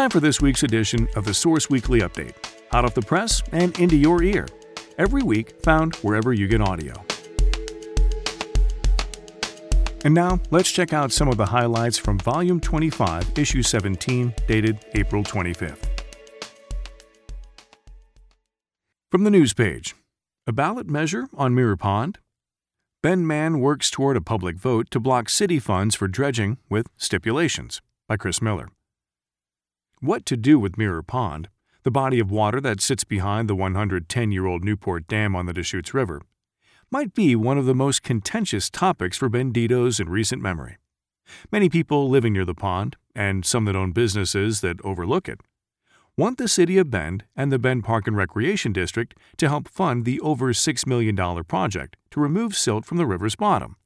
Time for this week's edition of the Source Weekly Update, out of the press and into your ear. Every week, found wherever you get audio. And now, let's check out some of the highlights from Volume 25, Issue 17, dated April 25th. From the news page A ballot measure on Mirror Pond. Bend man works toward a public vote to block city funds for dredging with stipulations, by Chris Miller. What to do with Mirror Pond, the body of water that sits behind the 110 year old Newport Dam on the Deschutes River, might be one of the most contentious topics for Benditos in recent memory. Many people living near the pond, and some that own businesses that overlook it, want the City of Bend and the Bend Park and Recreation District to help fund the over $6 million project to remove silt from the river's bottom.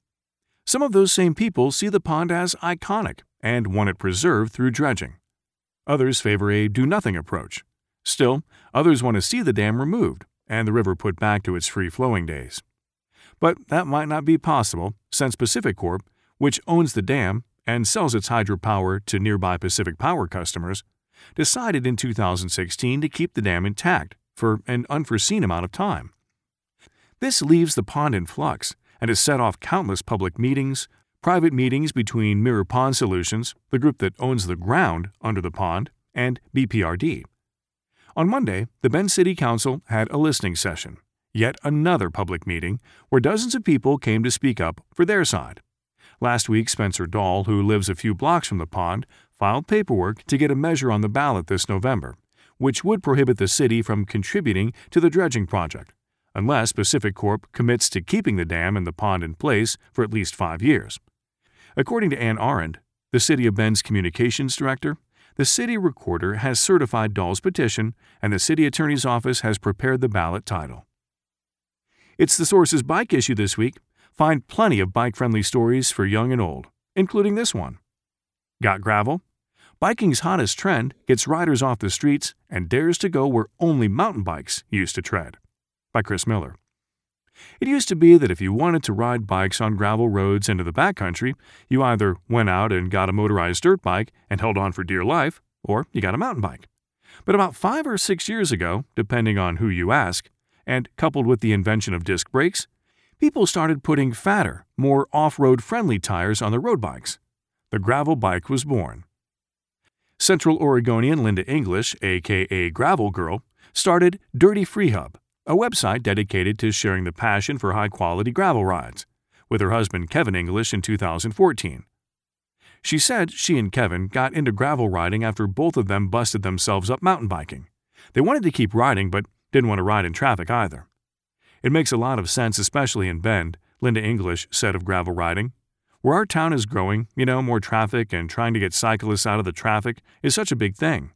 Some of those same people see the pond as iconic and want it preserved through dredging. Others favor a do nothing approach. Still, others want to see the dam removed and the river put back to its free flowing days. But that might not be possible since PacifiCorp, which owns the dam and sells its hydropower to nearby Pacific Power customers, decided in 2016 to keep the dam intact for an unforeseen amount of time. This leaves the pond in flux and has set off countless public meetings, private meetings between Mirror Pond Solutions, the group that owns the ground under the pond, and BPRD. On Monday, the Bend City Council had a listening session, yet another public meeting where dozens of people came to speak up for their side. Last week, Spencer Dahl, who lives a few blocks from the pond, filed paperwork to get a measure on the ballot this November, which would prohibit the city from contributing to the dredging project, unless PacifiCorp commits to keeping the dam and the pond in place for at least five years. According to Anne Aurand, the City of Bend's communications director, the city recorder has certified Dahl's petition, and the city attorney's office has prepared the ballot title. It's the source's bike issue this week. Find plenty of bike friendly stories for young and old, including this one. Got gravel? Biking's hottest trend gets riders off the streets and dares to go where only mountain bikes used to tread. By Chris Miller. It used to be that if you wanted to ride bikes on gravel roads into the backcountry, you either went out and got a motorized dirt bike and held on for dear life, or you got a mountain bike. But about five or six years ago, depending on who you ask, and coupled with the invention of disc brakes, people started putting fatter, more off road friendly tires on their road bikes the gravel bike was born. Central Oregonian Linda English, aka Gravel Girl, started Dirty FreeHub, a website dedicated to sharing the passion for high quality gravel rides, with her husband Kevin English in 2014. She said she and Kevin got into gravel riding after both of them busted themselves up mountain biking. They wanted to keep riding, but didn't want to ride in traffic either. It makes a lot of sense, especially in Bend, Linda English said of gravel riding. Where our town is growing, you know, more traffic and trying to get cyclists out of the traffic is such a big thing.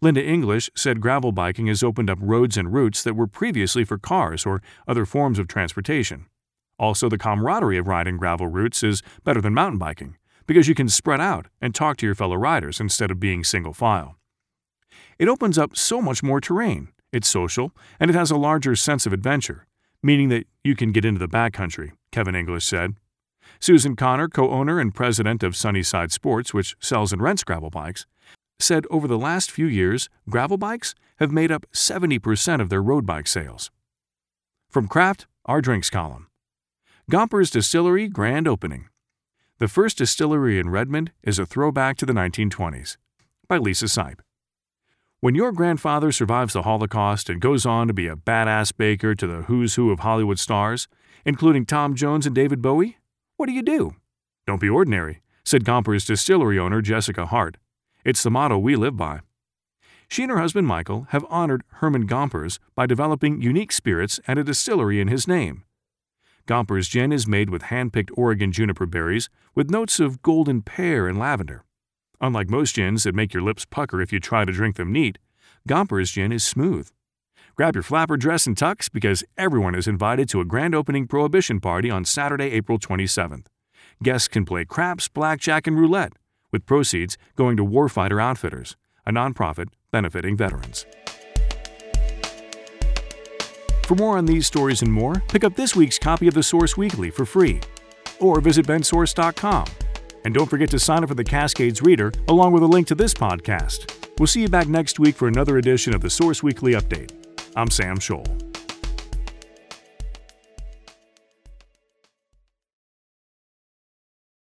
Linda English said gravel biking has opened up roads and routes that were previously for cars or other forms of transportation. Also, the camaraderie of riding gravel routes is better than mountain biking because you can spread out and talk to your fellow riders instead of being single file. It opens up so much more terrain, it's social, and it has a larger sense of adventure, meaning that you can get into the backcountry, Kevin English said. Susan Connor, co owner and president of Sunnyside Sports, which sells and rents gravel bikes, said over the last few years, gravel bikes have made up 70% of their road bike sales. From Craft, our drinks column. Gompers Distillery Grand Opening. The first distillery in Redmond is a throwback to the 1920s. By Lisa Sipe. When your grandfather survives the Holocaust and goes on to be a badass baker to the who's who of Hollywood stars, including Tom Jones and David Bowie, what do you do? Don't be ordinary, said Gompers distillery owner Jessica Hart. It's the motto we live by. She and her husband Michael have honored Herman Gompers by developing unique spirits at a distillery in his name. Gompers gin is made with hand-picked Oregon juniper berries with notes of golden pear and lavender. Unlike most gins that make your lips pucker if you try to drink them neat, Gompers gin is smooth. Grab your flapper dress and tux because everyone is invited to a grand opening prohibition party on Saturday, April 27th. Guests can play craps, blackjack, and roulette, with proceeds going to Warfighter Outfitters, a nonprofit benefiting veterans. For more on these stories and more, pick up this week's copy of The Source Weekly for free, or visit bendsource.com. And don't forget to sign up for the Cascades Reader along with a link to this podcast. We'll see you back next week for another edition of the Source Weekly Update. I'm Sam Scholl.